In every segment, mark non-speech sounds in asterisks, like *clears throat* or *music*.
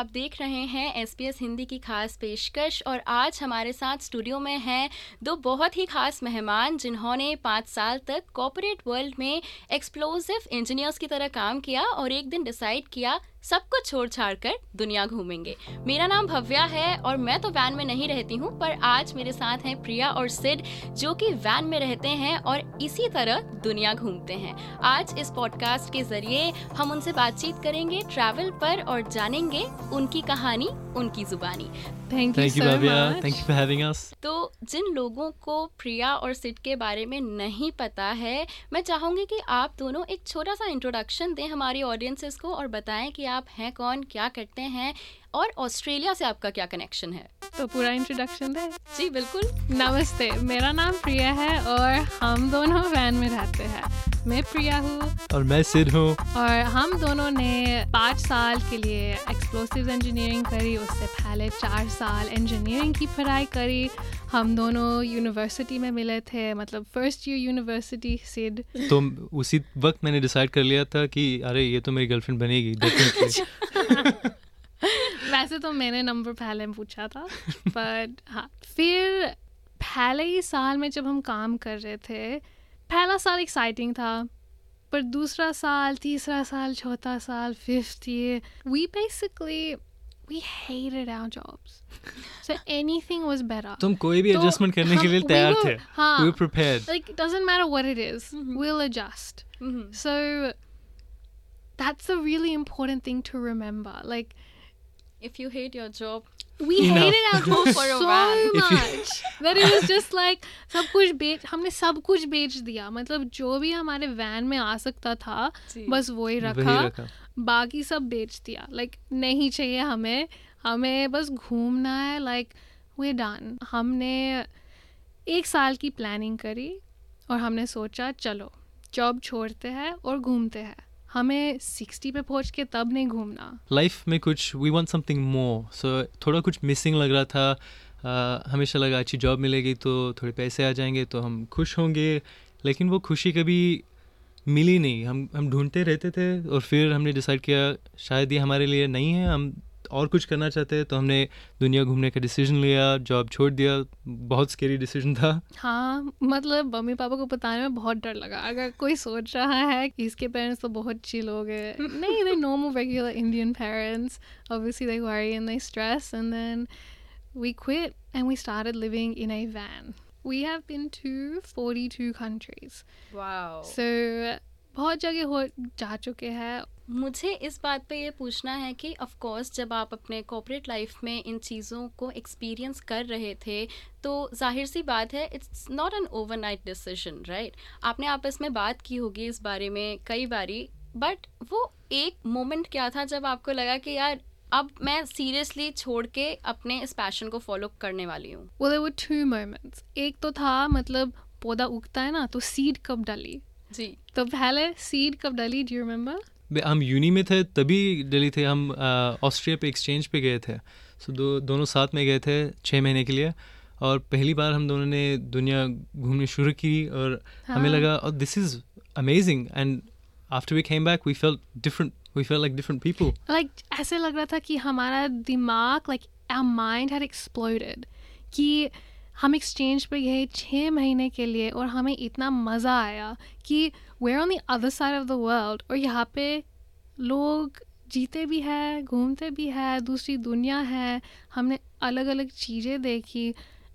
आप देख रहे हैं एस पी एस हिंदी की खास पेशकश और आज हमारे साथ स्टूडियो में हैं दो बहुत ही खास मेहमान जिन्होंने पाँच साल तक कॉपोरेट वर्ल्ड में एक्सप्लोजिव इंजीनियर्स की तरह काम किया और एक दिन डिसाइड किया सब कुछ छोड़ छाड़ कर दुनिया घूमेंगे मेरा नाम भव्या है और मैं तो वैन में नहीं रहती हूँ पर आज मेरे साथ हैं प्रिया और सिड जो कि वैन में रहते हैं और इसी तरह दुनिया घूमते हैं आज इस पॉडकास्ट के ज़रिए हम उनसे बातचीत करेंगे ट्रैवल पर और जानेंगे उनकी कहानी उनकी जुबानी thank you. Thank you for having us. तो जिन लोगों को प्रिया और सिड के बारे में नहीं पता है मैं चाहूँगी कि आप दोनों एक छोटा सा इंट्रोडक्शन दें हमारी ऑडियंसेस को और बताएँ कि आप हैं कौन? क्या करते हैं? और ऑस्ट्रेलिया से आपका क्या कनेक्शन है? तो पूरा इंट्रोडक्शन दे। जी बिल्कुल। नमस्ते मेरा नाम प्रिया है और हम दोनों वैन में रहते हैं। मैं प्रिया हूँ। और मैं सिड हूँ। और हम दोनों ने पाँच साल के लिए एक्सप्लोसिव इंजीनियरिंग करी उससे पहले चार साल इंजीनियरिंग की पढ़ाई करी। हम दोनों यूनिवर्सिटी में मिले थे मतलब फ़र्स्ट ईयर यूनिवर्सिटी सिड तो उसी वक्त मैंने डिसाइड कर लिया था कि अरे ये तो मेरी गर्लफ्रेंड बनेगी *laughs* वैसे तो मैंने नंबर पहले पूछा था बट हाँ फिर पहले ही साल में जब हम काम कर रहे थे पहला साल एक्साइटिंग था पर दूसरा साल तीसरा साल चौथा साल fifth year we basically we hated our jobs so anything was better तुम कोई भी तो एडजस्टमेंट करने के लिए तैयार थे हाँ we were prepared like it doesn't matter what it is, Mhm. we'll adjust hmm, So that's a really important thing to remember. Like if you hate your job. We Enough. hated our job *laughs* For a while. If much. *laughs* That it was just like सब कुछ बेच हमने सब कुछ बेच दिया। मतलब जो भी हमारे वैन में आ सकता था बस वही रखा। रखा। बाकी सब बेच दिया। लाइक नहीं चाहिए हमें। हमें बस घूमना है। लाइक वे डन हमने एक साल की प्लानिंग करी और हमने सोचा चलो जॉब छोड़ते हैं और घूमते हैं। हमें सिक्सटी पे पहुँच के तब नहीं घूमना। लाइफ में कुछ we want something more so थोड़ा कुछ मिसिंग लग रहा था। uh, हमेशा लगा अच्छी जॉब मिलेगी तो थोड़े पैसे आ जाएँगे तो हम खुश होंगे। लेकिन वो खुशी कभी मिली नहीं। हम हम ढूंढते रहते थे और फिर हमने डिसाइड किया शायद ये हमारे लिए नहीं है हम और कुछ करना चाहते हैं तो हमने दुनिया घूमने का डिसीज़न लिया जॉब छोड़ दिया बहुत स्केरी डिसीज़न था। हाँ मतलब मम्मी पापा को बताने में बहुत डर लगा। अगर कोई सोच रहा है कि इसके पेरेंट्स तो बहुत चिल हो गए। नहीं दे We have been to 42 countries. Wow. So, बहुत जगह हो जा चुके हैं। मुझे इस बात पे ये पूछना है कि ऑफ़ कोर्स जब आप अपने कॉर्पोरेट लाइफ में इन चीज़ों को एक्सपीरियंस कर रहे थे तो ज़ाहिर सी बात है it's not an overnight decision right आपने आपस में बात की होगी इस बारे में कई बारी बट वो एक मोमेंट क्या था जब आपको लगा कि यार अब मैं सीरियसली छोड़ के अपने इस पैशन को फॉलो करने वाली हूँ? There were two moments. एक तो था मतलब पौधा उगता है ना तो सीड कब डाली? जी। तो पहले सीड कब डाली डू यू रिमेम्बर हम यूनी में थे तभी दिल्ली थे हम ऑस्ट्रिया पे एक्सचेंज पे गए थे सो दो दोनों साथ में गए थे छः महीने के लिए और पहली बार हम दोनों ने दुनिया घूमनी शुरू की और हाँ. हमें। लगा और this is amazing and after we came back we felt different we felt like different people like ऐसे लग रहा था कि हमारा दिमाग like our mind had exploded कि हम एक्सचेंज पे गए छः महीने के लिए और हमें इतना मज़ा आया कि we're on the other side of the world और यहाँ पे लोग जीते भी हैं, घूमते भी हैं, दूसरी दुनिया है, हमने अलग अलग चीज़ें देखी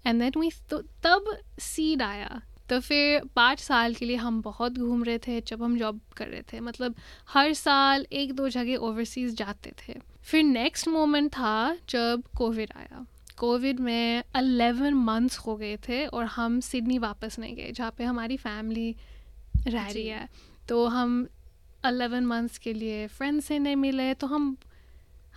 एंड देन वी तो तब सीड आया। तो फिर पाँच साल के लिए हम बहुत घूम रहे थे जब हम जॉब कर रहे थे। मतलब हर साल एक दो जगह ओवरसीज जाते थे। फिर नेक्स्ट मोमेंट था जब कोविड आया। कोविड में 11 मंथ्स हो गए थे और हम सिडनी वापस नहीं गए जहाँ पे हमारी फैमिली रह रही है। तो हम 11 मंथ्स के लिए फ्रेंड्स से नहीं मिले तो हम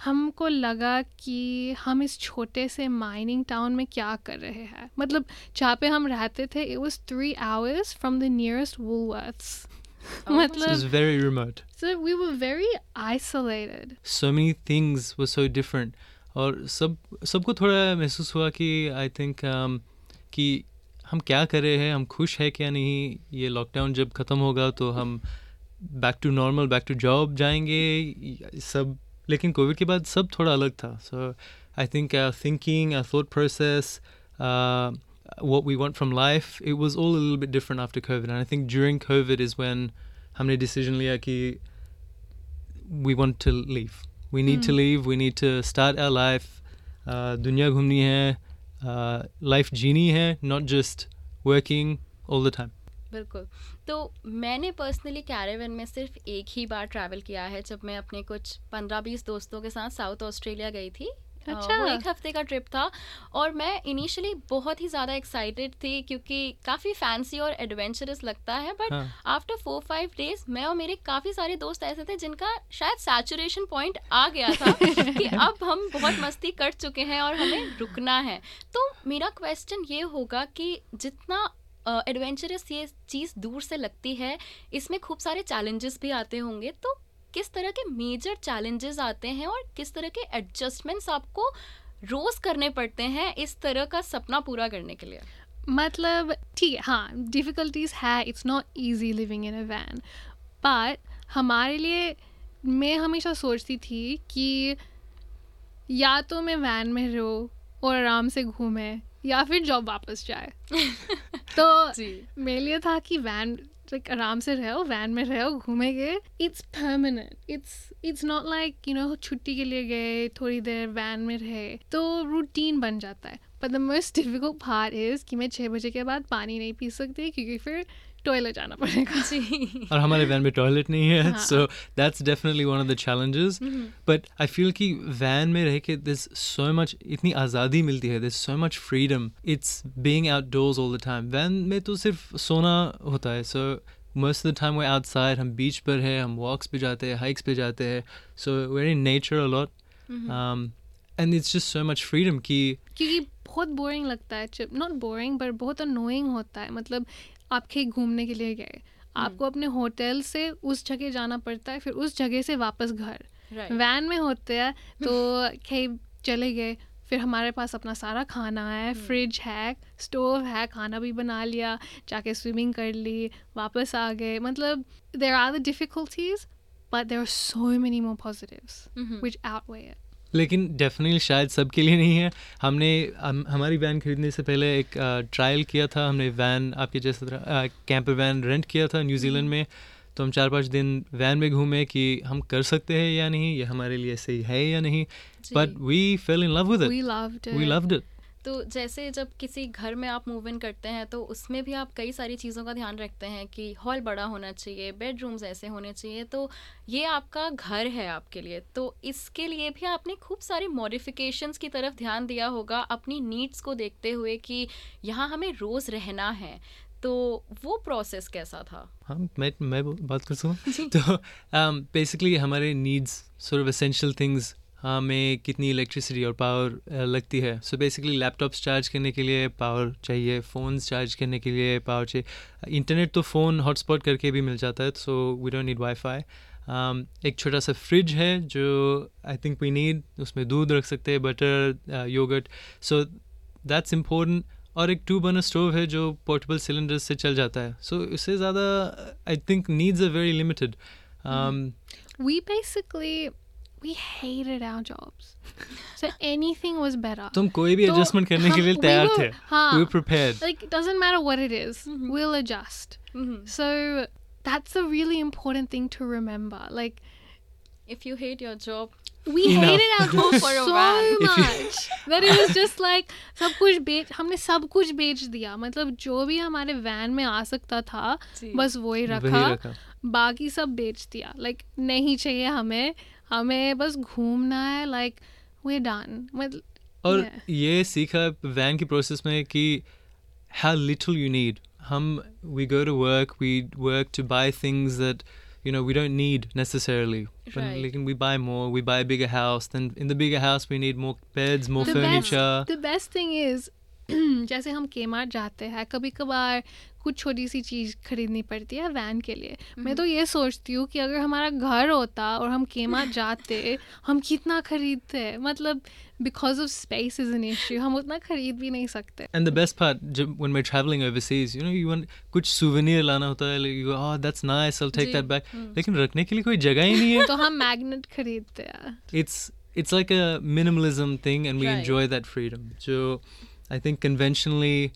हमको लगा कि हम इस छोटे से माइनिंग टाउन में क्या कर रहे हैं। मतलब जहाँ पे हम रहते थे it was three hours from the nearest Woolworths It was मतलब very remote. so we were very isolated So many things were so different. और सब सबको थोड़ा महसूस हुआ कि आई थिंक um, कि हम क्या कर रहे हैं हम खुश है क्या नहीं? ये लॉकडाउन जब ख़त्म होगा तो हम back to normal back to job जाएँगे सब लेकिन कोविड के बाद सब थोड़ा अलग था। So I think thinking thought process what we want from life it was all a little bit different after covid. And i think during covid हमने decision लिया कि we want to leave. We need to leave we need to start a life. Uh, दुनिया घूमनी है life जीनी है not just working all the time बिल्कुल। तो मैंने पर्सनली कैरेवन में सिर्फ़ एक ही बार ट्रैवल किया है जब मैं अपने कुछ पंद्रह बीस दोस्तों के साथ साउथ ऑस्ट्रेलिया गई थी। अच्छा। वो एक हफ़्ते का ट्रिप था और मैं इनिशियली बहुत ही ज़्यादा एक्साइटेड थी क्योंकि काफ़ी फैंसी और एडवेंचरस लगता है but. After four five days मैं और मेरे काफ़ी सारे दोस्त ऐसे थे जिनका शायद सैचुरेशन पॉइंट आ गया था कि *laughs* अब हम बहुत मस्ती कर चुके हैं और हमें रुकना है तो मेरा क्वेश्चन ये होगा कि जितना एडवेंचरस ये चीज़ दूर से लगती है इसमें खूब सारे चैलेंजेस भी आते होंगे तो किस तरह के मेजर चैलेंजेस आते हैं और किस तरह के एडजस्टमेंट्स आपको रोज करने पड़ते हैं इस तरह का सपना पूरा करने के लिए? मतलब ठीक है हाँ डिफ़िकल्टीज है it's not easy living in a van but हमारे लिए मैं हमेशा सोचती थी कि या तो मैं वैन में रहूँ और आराम से घूमे या फिर जॉब वापस जाए। *laughs* तो मेरे लिए था कि वैन लाइक आराम से रहो वैन में रहो घूमेंगे it's permanent it's it's not like you know छुट्टी के लिए गए, थोड़ी देर वैन में रहे तो रूटीन बन जाता है। पर the most difficult part is कि मैं छः बजे के बाद पानी नहीं पी सकती, क्योंकि फिर टॉयलेट जाना पड़ेगा। *laughs* जी। और हमारे वैन में टॉयलेट नहीं है। So that's definitely one of the challenges but I feel कि वैन में रह के दिस सो मच इतनी आज़ादी मिलती है this so much freedom it's being outdoors all the time van में तो सिर्फ़ सोना होता है so most of the time we're outside हम बीच पर है हम वॉक्स पे जाते हैं हाइक्स पे जाते हैं so very nature a lot and it's just so much freedom कि क्योंकि बहुत बोरिंग लगता है जब नॉट बोरिंग बट बहुत अनोइंग होता है। मतलब आप कहीं घूमने के लिए गए। आपको अपने होटल से उस जगह जाना पड़ता है फिर उस जगह से वापस घर। राइट वैन में होते हैं *laughs* तो कहीं चले गए फिर हमारे पास अपना सारा खाना है फ्रिज है स्टोव है खाना भी बना लिया जाके स्विमिंग कर ली वापस आ गए। मतलब there are the difficulties but there are so many more positives which outweigh it लेकिन डेफिनेटली शायद सबके लिए नहीं है। हमने हम, हमारी वैन खरीदने से पहले एक ट्रायल किया था। हमने वैन आपके जैसे तरह कैंपर वैन रेंट किया था न्यूजीलैंड में। तो हम चार पाँच दिन वैन में घूमे कि हम कर सकते हैं या नहीं ये हमारे लिए सही है या नहीं। But we fell in love with it we loved it तो जैसे जब किसी घर में आप मूव इन करते हैं तो उसमें भी आप कई सारी चीज़ों का ध्यान रखते हैं कि हॉल बड़ा होना चाहिए बेडरूम्स ऐसे होने चाहिए तो ये आपका घर है आपके लिए। तो इसके लिए भी आपने खूब सारे मॉडिफिकेशंस की तरफ़ ध्यान दिया होगा अपनी नीड्स को देखते हुए कि यहाँ हमें रोज़ रहना है। तो वो प्रोसेस कैसा था? हाँ मैं मैं बात कर सकूँ *laughs* तो बेसिकली um, हमारे needs sort of essential things हमें कितनी इलेक्ट्रिसिटी और पावर लगती है? सो बेसिकली लैपटॉप्स चार्ज करने के लिए पावर चाहिए फ़ोन्स चार्ज करने के लिए पावर चाहिए। इंटरनेट तो फ़ोन हॉटस्पॉट करके भी मिल जाता है so we don't need wifi एक छोटा सा फ्रिज है जो आई थिंक वी नीड उसमें दूध रख सकते हैं butter yogurt so that's important और एक टू बर्नर स्टोव है जो पोर्टेबल सिलेंडर से चल जाता है। सो so, इससे ज़्यादा I think needs are very limited We basically we hated our jobs. So anything was better. तो हम कोई भी तो एडजस्टमेंट करने के हम- लिए we तैयार were- थे हाँ। We were prepared like it doesn't matter what it is, we'll adjust. So that's a really important thing to remember. Like if you hate your job we Enough. hated our Go job for a so van. If you- much that it was just like सब कुछ बेच हमने सब कुछ बेच दिया मतलब जो भी हमारे वैन में आ सकता था जी। बस वही वही रखा रखा बाकी सब बेच दिया लाइक नहीं चाहिए हमें हमें बस घूमना है लाइक वे डन मतलब और Yeah. ये सीखा वैन की प्रोसेस में कि how little you need हम to work we work to buy things that you know we don't need necessarily But Right. लेकिन we buy more we buy a bigger house then in the bigger house we need more beds more the furniture best the best thing is *clears throat* जैसे हम केमार जाते हैं कभी कभार कुछ छोटी सी चीज़ खरीदनी पड़ती है वैन के लिए। मैं हम्म। तो ये सोचती हूँ कि अगर हमारा घर होता और हम केमा जाते *laughs* हम कितना खरीदते? मतलब because of space is an issue हम उतना खरीद भी नहीं सकते। एंड द बेस्ट पार्ट जब व्हेन मैं ट्रैवलिंग कुछ सुवेनिर लाना होता है like oh that's nice I take that back लेकिन रखने के लिए कोई जगह ही नहीं है। *laughs* तो हम मैग्नेट खरीदते हैं। It's it's like a minimalism thing and we enjoy that freedom जो i think conventionally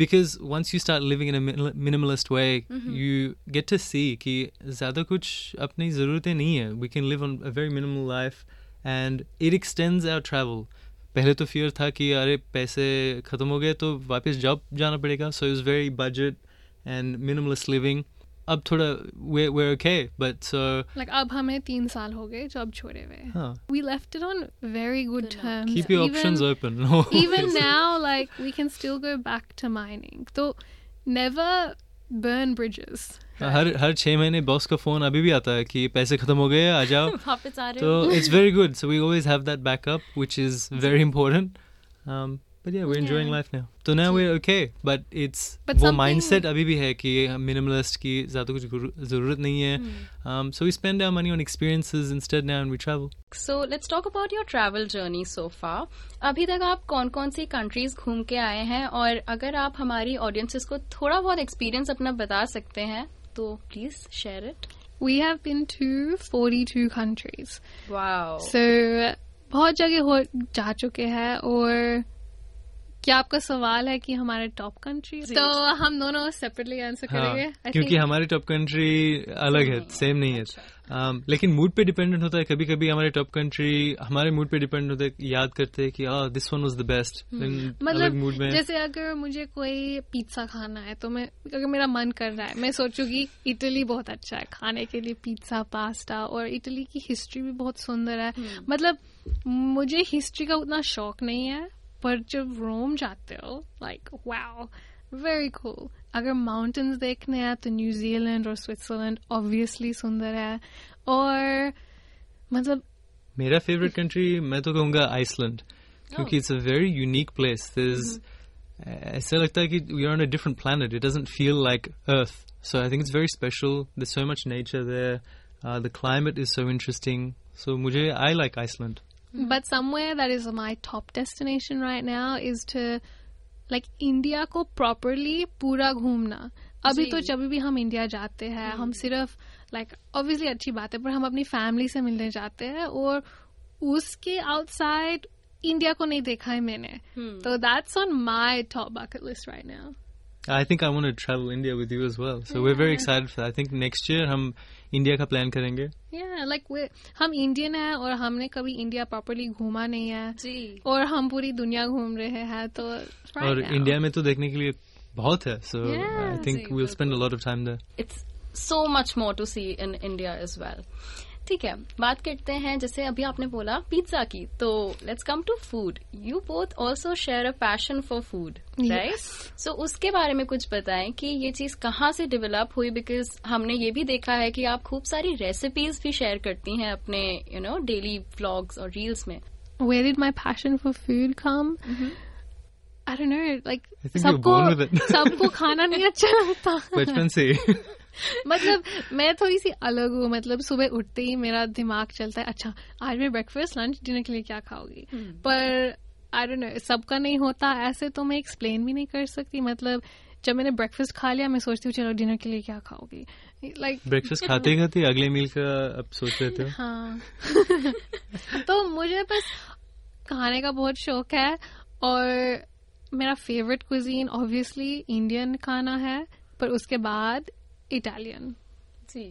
because once you start living in a min- minimalist way you get to see कि ज़्यादा कुछ अपनी ज़रूरतें नहीं है we can live on a very minimal life and it extends our travel पहले तो फियर था कि अरे पैसे ख़त्म हो गए तो वापस जॉब जाना पड़ेगा so it was very budget and minimalist living अब थोड़ा we're, we're okay but so like अब हमें तीन साल हो गए जॉब छोड़े हुए हाँ we left it on very good Good terms keep your even, options open even now like we can still go back to mining so never burn bridges हर हर छः महीने बॉस का फ़ोन अभी भी आता है कि पैसे खत्म हो गए आ जाओ वापस आ रहे तो हो it's very good so we always have that backup which is very important um but yeah we're enjoying Yeah. life now तो now we're okay but it's But वो mindset अभी भी है कि minimalist की ज़्यादा कुछ ज़रूरत नहीं है um, so we spend our money on experiences instead now and we travel so let's talk about your travel journey so far अभी तक आप कौन कौन सी कंट्रीज़ घूम के आए हैं और अगर आप हमारी ऑडियंसेस को थोड़ा बहुत एक्सपीरियंस अपना बता सकते हैं तो please share it we have been to 42 countries wow so बहुत जगह हो जा चुके हैं और क्या आपका सवाल है कि हमारे टॉप कंट्री तो हम दोनों सेपरेटली आंसर हाँ करेंगे क्योंकि हमारी टॉप कंट्री अलग है सेम नहीं है। अच्छा। um, लेकिन मूड पे डिपेंडेंट होता है कभी कभी हमारे टॉप कंट्री हमारे मूड पे डिपेंड होते है याद करते हैं कि this one was the best मतलब मूड में जैसे अगर मुझे कोई पिज्जा खाना है तो मैं अगर मेरा मन कर रहा है मैं सोचूँगी इटली बहुत अच्छा है खाने के लिए पिज्जा पास्ता और इटली की हिस्ट्री भी बहुत सुंदर है। मतलब मुझे हिस्ट्री का उतना शौक नहीं है पर जब रोम जाते हो लाइक वाओ वेरी कूल अगर माउंटेन्स देखने हैं तो न्यूजीलैंड और स्विट्जरलैंड ऑब्वियसली सुंदर है और मतलब मेरा फेवरेट कंट्री मैं तो कहूँगा आइसलैंड क्योंकि it's a very unique place ऐसा लगता है कि we are on a different planet it doesn't feel like earth so I think it's very special there so much nature there the climate is so interesting so मुझे I like Iceland But somewhere that is my top destination right now is to like India को properly पूरा घूमना अभी जी। तो जब भी हम India जाते हैं हम सिर्फ like obviously अच्छी बात है पर हम अपनी फैमिली से मिलने जाते हैं और उसके आउटसाइड इंडिया को नहीं देखा है मैंने तो that's on my top bucket list right now I think I want to travel India with you as well. So we're very excited for that. I think next year हम India का plan करेंगे yeah like we हम Indian हैं और हमने कभी India properly घूमा नहीं है जी और हम पूरी दुनिया घूम रहे हैं तो right और now. इंडिया में तो देखने के लिए बहुत है. So Yeah, I think जी, we'll spend a lot of time there. It's so much more to see in India is well ठीक है बात करते हैं जैसे अभी आपने बोला पिज्जा की तो let's come to food you both also share a passion for food right so उसके बारे में कुछ बताएँ कि ये चीज़ कहाँ से डेवलप हुई बिकॉज़ हमने ये भी देखा है कि आप खूब सारी रेसिपीज़ भी शेयर करती हैं अपने यू नो डेली व्लॉग्स और रील्स में where did my passion for food come? I don't know. Like I think you were सबको. सबको खाना नहीं अच्छा लगता बचपन से. *laughs* *laughs* मतलब मैं थोड़ी सी अलग हूँ मतलब सुबह उठते ही मेरा दिमाग चलता है अच्छा आज मैं ब्रेकफास्ट लंच डिनर के लिए क्या खाऊँगी? पर आई डोंट नो सबका नहीं होता ऐसे तो मैं एक्सप्लेन भी नहीं कर सकती। मतलब जब मैंने ब्रेकफास्ट खा लिया मैं सोचती हूँ चलो डिनर के लिए क्या खाओगी लाइक ब्रेकफास्ट खाते ही खाते अगले मील का अब सोच रहे थे? हाँ। *laughs* तो मुझे बस खाने का बहुत शौक है और मेरा फेवरेट कुजीन ऑब्वियसली इंडियन खाना है पर उसके बाद इटालियन जी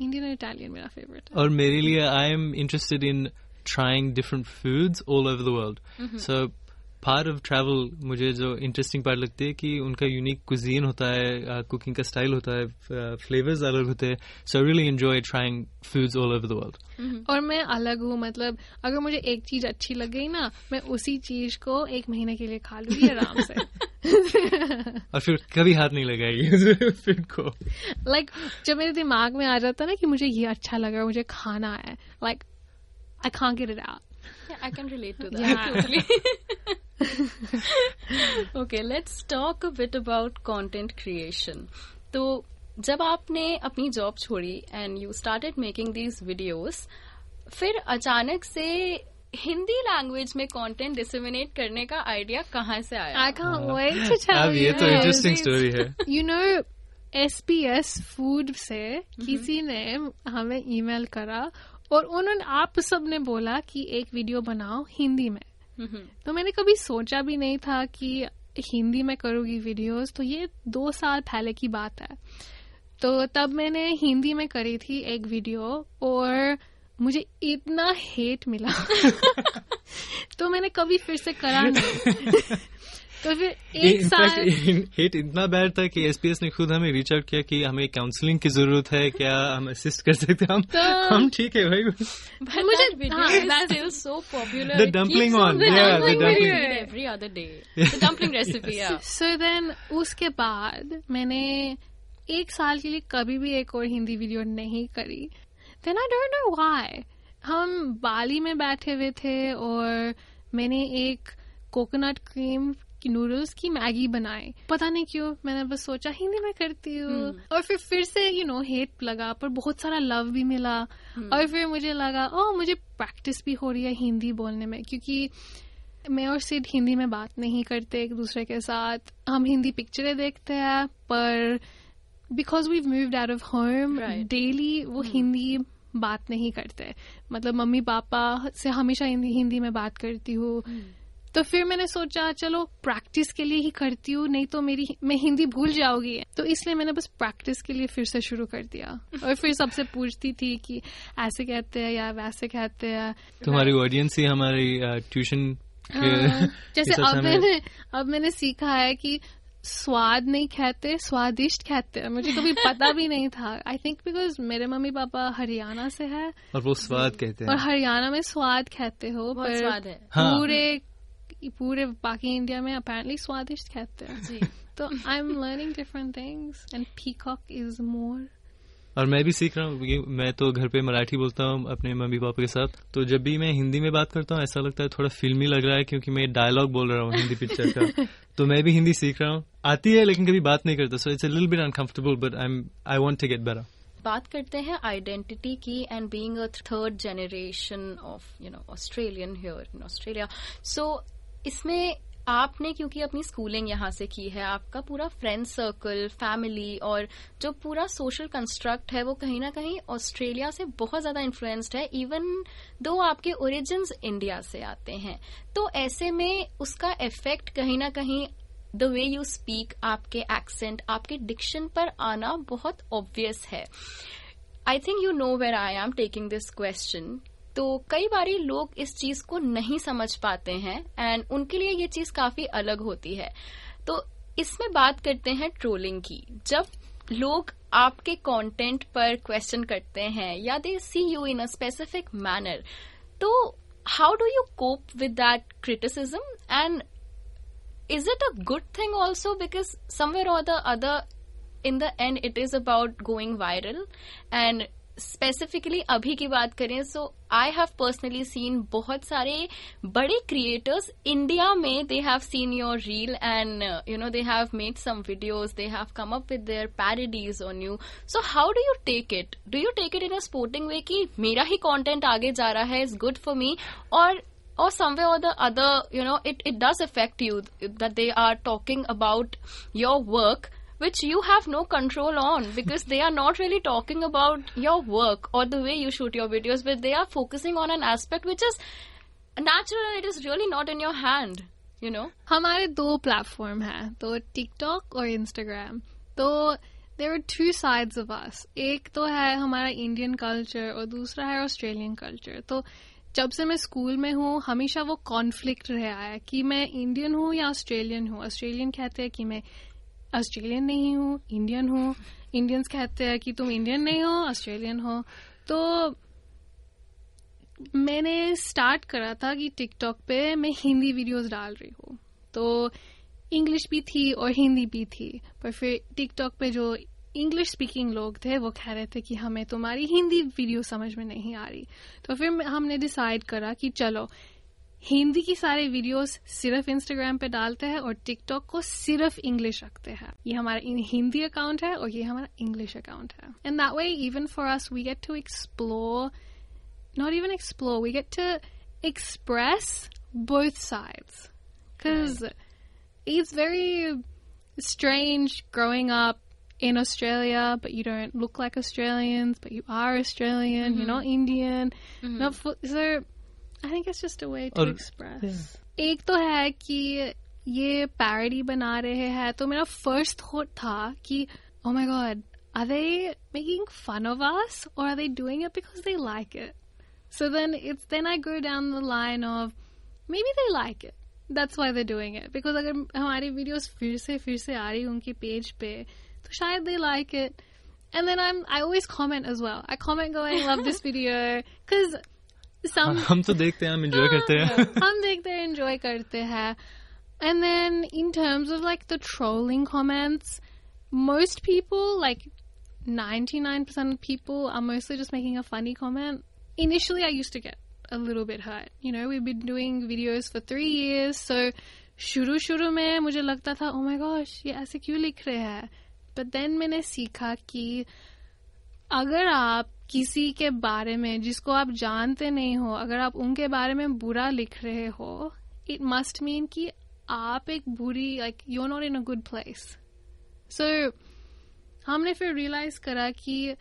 इंडियन और इटालियन मेरा फेवरेट है और मेरे लिए I am interested in trying different foods all over the world so part of travel मुझे जो इंटरेस्टिंग पार्ट लगती है कि उनका यूनिक कुजीन होता है कुकिंग का स्टाइल होता है फ्लेवर्स अलग होते हैं। So I really enjoy trying foods all over the world और मैं अलग हूँ मतलब अगर मुझे एक चीज़ अच्छी लग गई ना मैं उसी चीज़ को एक महीने के लिए खा लूँगी आराम से। *laughs* और फिर कभी हाथ नहीं लगाएगी फ़ूड को। लाइक like, जब मेरे दिमाग में आ जाता है ना कि मुझे ये अच्छा लग रहा है मुझे खाना है like I can't get it out Yeah, I can relate to *laughs* *laughs* let's talk a bit about content creation. तो जब आपने अपनी जॉब छोड़ी and you started making these videos फिर अचानक से हिंदी लैंग्वेज में कंटेंट डिसमिनेट करने का आइडिया कहाँ से आया? I can't wait to tell ये तो इंटरेस्टिंग स्टोरी है। *laughs* You know, SBS फ़ूड से किसी ने हमें ईमेल करा और उन्होंने आप सबने बोला कि एक वीडियो बनाओ हिंदी में। तो मैंने कभी सोचा भी नहीं था कि हिंदी में करूँगी वीडियोस तो ये दो साल पहले की बात है। तो तब मैंने हिंदी में करी थी एक वीडियो और मुझे इतना हेट मिला। *laughs* तो मैंने कभी फिर से करा नहीं। *laughs* तो फिर एक साल हेट इतना बैड था कि एसपीएस ने खुद हमें रीच आउट किया कि हमें काउंसलिंग की ज़रूरत है क्या हम असिस्ट कर सकते हैं हम तो- हम ठीक है भाई But मुझे- हाँ, dumpling dumpling. we eat every other day. The dumpling recipe, yeah. So then उसके बाद मैंने एक साल के लिए कभी भी एक और हिंदी वीडियो नहीं करी then I don't know why हम बाली में बैठे हुए थे और मैंने एक कोकोनट क्रीम की नूडल्स की मैगी बनाए। पता नहीं क्यों मैंने बस सोचा हिंदी में करती हूँ। हम्म। और फिर फिर से यू नो हेट लगा पर बहुत सारा लव भी मिला। और फिर मुझे लगा ओ मुझे प्रैक्टिस भी हो रही है हिंदी बोलने में। क्योंकि मैं और सिड हिंदी में बात नहीं करते एक दूसरे के साथ। हम हिंदी पिक्चरें देखते हैं पर because we moved out of home daily वो हिंदी बात नहीं करते। मतलब मम्मी पापा से हमेशा हिंदी में बात करती हूँ। तो फिर मैंने सोचा चलो प्रैक्टिस के लिए ही करती हूँ नहीं तो मेरी मैं हिंदी भूल जाऊँगी तो इसलिए मैंने बस प्रैक्टिस के लिए फिर से शुरू कर दिया। *laughs* और फिर सबसे पूछती थी कि ऐसे कहते हैं या वैसे कहते हैं। तुम्हारी ऑडियंस ही हमारी ट्यूशन हाँ, *laughs* जैसे अब मैंने अब मैंने सीखा है कि स्वाद नहीं कहते स्वादिष्ट कहते हैं। मुझे कभी *laughs* पता भी नहीं था। आई थिंक बिकॉज़ मेरे मम्मी पापा हरियाणा से है। और वो स्वाद कहते हैं। और हरियाणा में स्वाद कहते हो पर स्वाद है। पूरे हाँ। पूरे पूरे बाकी इंडिया में अपेरेंटली स्वादिष्ट कहते हैं। जी। तो I am learning different things and peacock is more और मैं भी सीख रहा हूँ क्योंकि मैं तो घर पे मराठी बोलता हूँ अपने मम्मी पापा के साथ। तो जब भी मैं हिंदी में बात करता हूँ ऐसा लगता है थोड़ा फिल्मी लग रहा है क्योंकि मैं डायलॉग बोल रहा हूँ हिंदी पिक्चर का। *laughs* तो मैं भी हिंदी सीख रहा हूँ। आती है लेकिन कभी बात नहीं करता। So it's little bit uncomfortable but I I want to get better बात करते हैं आइडेंटिटी की and being a third generation of you know Australian here in Australia so इसमें आपने, क्योंकि अपनी स्कूलिंग यहाँ से की है, आपका पूरा फ्रेंड सर्कल फैमिली और जो पूरा सोशल कंस्ट्रक्ट है, वो कहीं ना कहीं ऑस्ट्रेलिया से बहुत ज़्यादा इन्फ्लुएंस्ड है इवन दो आपके ओरिजिन इंडिया से आते हैं। तो ऐसे में उसका इफ़ेक्ट कहीं ना कहीं द वे यू स्पीक आपके एक्सेंट आपके डिक्शन पर आना बहुत ऑब्वियस है। I think you know where I am taking this question तो कई बार लोग इस चीज़ को नहीं समझ पाते हैं एंड उनके लिए ये चीज़ काफ़ी अलग होती है। तो इसमें बात करते हैं ट्रोलिंग की। जब लोग आपके कंटेंट पर क्वेश्चन करते हैं या they see you in a specific manner so how do you cope with that criticism and is it a good thing also? Because somewhere or the other in the end, it is about going viral. And specifically अभी की बात करें so I have personally seen बहुत सारे बड़े creators India में they have seen your reel and you know they have made some videos they have come up with their parodies on you so how do you take it do you take it in a sporting way कि मेरा ही content आगे जा रहा है is good for me और or somewhere or the other, you know, it, it does affect you that they are talking about your work, which you have no control on because they are not really talking about your work or the way you shoot your videos, but they are focusing on an aspect which is natural and it is really not in your hand, you know. हमारे दो platform हैं तो TikTok और Instagram तो there are two sides of us एक तो है हमारा इंडियन कल्चर और दूसरा है ऑस्ट्रेलियन कल्चर तो जब से मैं स्कूल में हूँ हमेशा वो कॉन्फ्लिक्ट रहा है कि मैं इंडियन हूँ या ऑस्ट्रेलियन हूँ ऑस्ट्रेलियन कहते हैं कि मैं ऑस्ट्रेलियन नहीं हूँ, इंडियन हूँ। इंडियंस कहते हैं कि तुम इंडियन नहीं हो, ऑस्ट्रेलियन हो। तो मैंने स्टार्ट करा था कि टिकटॉक पे मैं हिंदी वीडियोस डाल रही हूँ। तो इंग्लिश भी थी और हिंदी भी थी। पर फिर टिकटॉक पे जो इंग्लिश स्पीकिंग लोग थे, वो कह रहे थे कि हमें तुम्हारी हिंदी वीडियो समझ में नहीं आ रही। तो फिर हमने डिसाइड करा कि चलो हिंदी की सारे वीडियोस सिर्फ इंस्टाग्राम पे डालते हैं और टिकटॉक को सिर्फ इंग्लिश रखते हैं ये हमारा हिंदी अकाउंट है और ये हमारा इंग्लिश अकाउंट है and that way even for us we get to explore not even explore we get to express both sides because it's very strange growing up in Australia, but you don't look like Australians, but you are Australian, mm-hmm. you're not Indian. Mm-hmm. Not fu- so I think it's just a way to और- express. yeah. एक तो है कि ये parody बना रहे हैं तो मेरा फर्स्ट थॉट था कि oh my god are they making fun of us or are they doing it because they like it so then it's then I go down the line of maybe they like it that's why they're doing it because अगर हमारी videos फिर से फिर से आ रही उनकी page पे तो शायद they like it and then I'm I always comment as well I comment going love this video because some हम तो देखते हैं हम एंजॉय करते हैं हम देखते हैं enjoy करते हैं and then in terms of like the trolling comments most people like 99% of people are mostly just making a funny comment initially i used to get a little bit hurt you know we've been doing videos for three years so शुरू शुरू में मुझे लगता था oh my gosh ये ऐसे क्यों लिख रहे हैं but then मैंने सीखा कि अगर आप किसी के बारे में जिसको आप जानते नहीं हो अगर आप उनके बारे में बुरा लिख रहे हो इट मस्ट मीन कि आप एक बुरी like you not in a good place so हमने फिर रियलाइज़ करा कि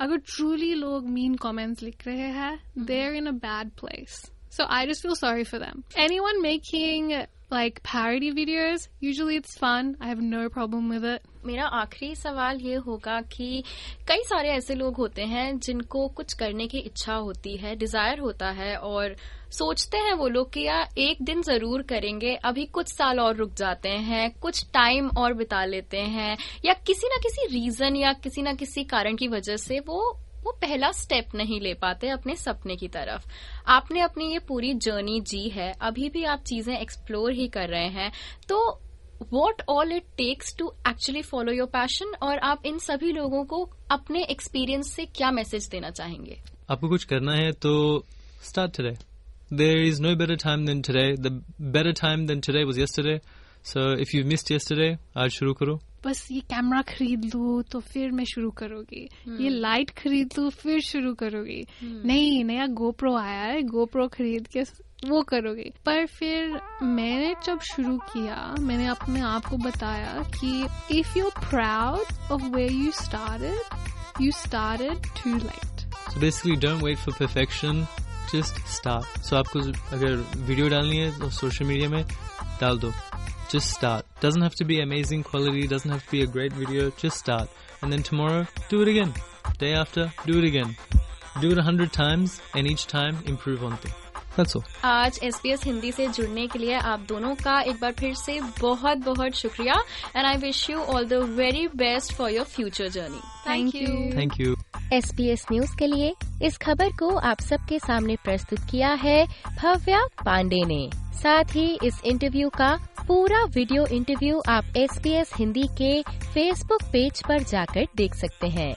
अगर ट्रूली लोग मीन कमेंट्स लिख रहे हैं they are in a bad place so I just feel sorry for them anyone making like parody videos usually it's fun. I have no problem with it. मेरा आखिरी सवाल ये होगा कि कई सारे ऐसे लोग होते हैं जिनको कुछ करने की इच्छा होती है डिज़ायर होता है और सोचते हैं वो लोग कि यार एक दिन ज़रूर करेंगे, अभी कुछ साल और रुक जाते हैं, कुछ टाइम और बिता लेते हैं या किसी ना किसी रीजन या किसी ना किसी कारण की वजह से वो वो पहला स्टेप नहीं ले पाते अपने सपने की तरफ़। आपने अपनी ये पूरी जर्नी जी है, अभी भी आप चीज़ें एक्सप्लोर ही कर रहे हैं तो what all it takes to actually follow your passion और आप इन सभी लोगों को अपने एक्सपीरियंस से क्या मैसेज देना चाहेंगे? आपको कुछ करना है तो start today. There is no better time than today. The better time than today was yesterday. So if you missed yesterday आज शुरू करो। बस ये कैमरा खरीद लूँ तो फिर मैं शुरू करूँगी। ये लाइट खरीद लूँ फिर शुरू करूँगी। नहीं नया गोप्रो आया है। गोप्रो खरीद के वो करोगे पर फिर मैंने जब शुरू किया मैंने अपने आप को बताया कि if you proud of way you started you started to let so basically don't wait for perfection just start so आपको अगर वीडियो डालनी है तो सोशल मीडिया में डाल दो just start doesn't have to be amazing quality doesn't have to be a great video just start and then tomorrow do it again day after do it again do it a hundred times and each time improve on thing that's all. आज SBS Hindi से जुड़ने के लिए आप दोनों का एक बार फिर से बहुत बहुत शुक्रिया। And I wish you all the very best for your future journey Thank you S you. S news के लिए इस खबर को आप सबके सामने प्रस्तुत किया है भव्या पांडे ने। साथ ही इस इंटरव्यू का पूरा वीडियो इंटरव्यू आप एस बी एस हिंदी के फेसबुक पेज पर जाकर देख सकते हैं।